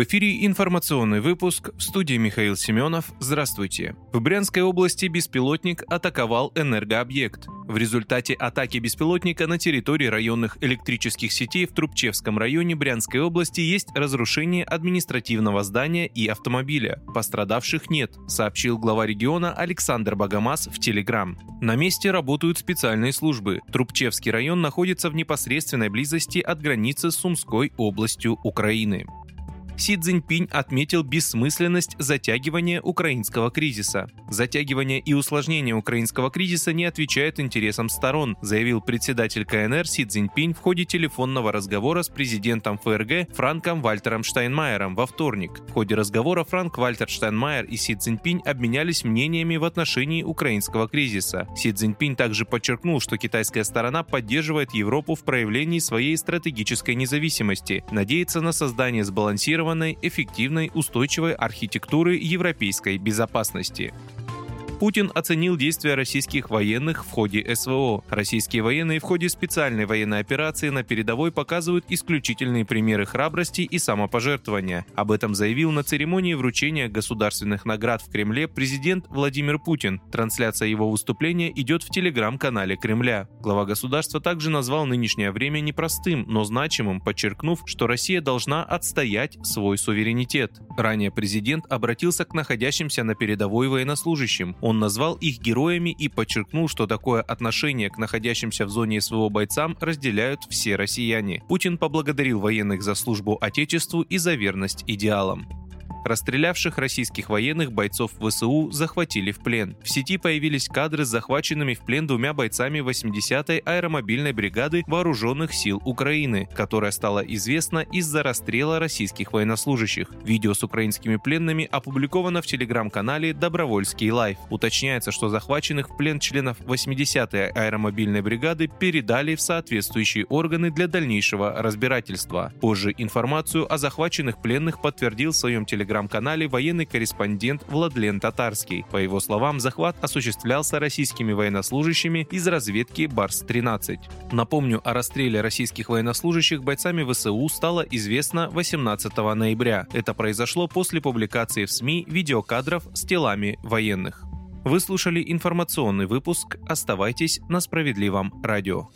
В эфире информационный выпуск в студии Михаил Семенов. Здравствуйте. В Брянской области беспилотник атаковал энергообъект. В результате атаки беспилотника на территории районных электрических сетей в Трубчевском районе Брянской области есть разрушение административного здания и автомобиля. Пострадавших нет, сообщил глава региона Александр Богомаз в Телеграм. На месте работают специальные службы. Трубчевский район находится в непосредственной близости от границы с Сумской областью Украины. Си Цзиньпинь отметил бессмысленность затягивания украинского кризиса. Затягивание и усложнение украинского кризиса не отвечают интересам сторон, заявил председатель КНР Си Цзиньпинь в ходе телефонного разговора с президентом ФРГ Франком Вальтером Штайнмайером во вторник. В ходе разговора Франк Вальтер Штайнмайер и Си Цзиньпинь обменялись мнениями в отношении украинского кризиса. Си Цзиньпинь также подчеркнул, что китайская сторона поддерживает Европу в проявлении своей стратегической независимости, надеется на создание сбалансированного сбалансированной, эффективной, устойчивой архитектуры европейской безопасности. Путин оценил действия российских военных в ходе СВО. Российские военные в ходе специальной военной операции на передовой показывают исключительные примеры храбрости и самопожертвования. Об этом заявил на церемонии вручения государственных наград в Кремле президент Владимир Путин. Трансляция его выступления идет в телеграм-канале Кремля. Глава государства также назвал нынешнее время непростым, но значимым, подчеркнув, что Россия должна отстоять свой суверенитет. Ранее президент обратился к находящимся на передовой военнослужащим. Он назвал их героями и подчеркнул, что такое отношение к находящимся в зоне СВО бойцам разделяют все россияне. Путин поблагодарил военных за службу Отечеству и за верность идеалам. Расстрелявших российских военных бойцов ВСУ захватили в плен. В сети появились кадры с захваченными в плен двумя бойцами 80-й аэромобильной бригады Вооруженных сил Украины, которая стала известна из-за расстрела российских военнослужащих. Видео с украинскими пленными опубликовано в телеграм-канале «Добровольский лайф». Уточняется, что захваченных в плен членов 80-й аэромобильной бригады передали в соответствующие органы для дальнейшего разбирательства. Позже информацию о захваченных пленных подтвердил в своем телеграм телеграм-канале военный корреспондент Владлен Татарский. По его словам, захват осуществлялся российскими военнослужащими из разведки Барс-13. Напомню, о расстреле российских военнослужащих бойцами ВСУ стало известно 18 ноября. Это произошло после публикации в СМИ видеокадров с телами военных. Вы слушали информационный выпуск. Оставайтесь на справедливом радио.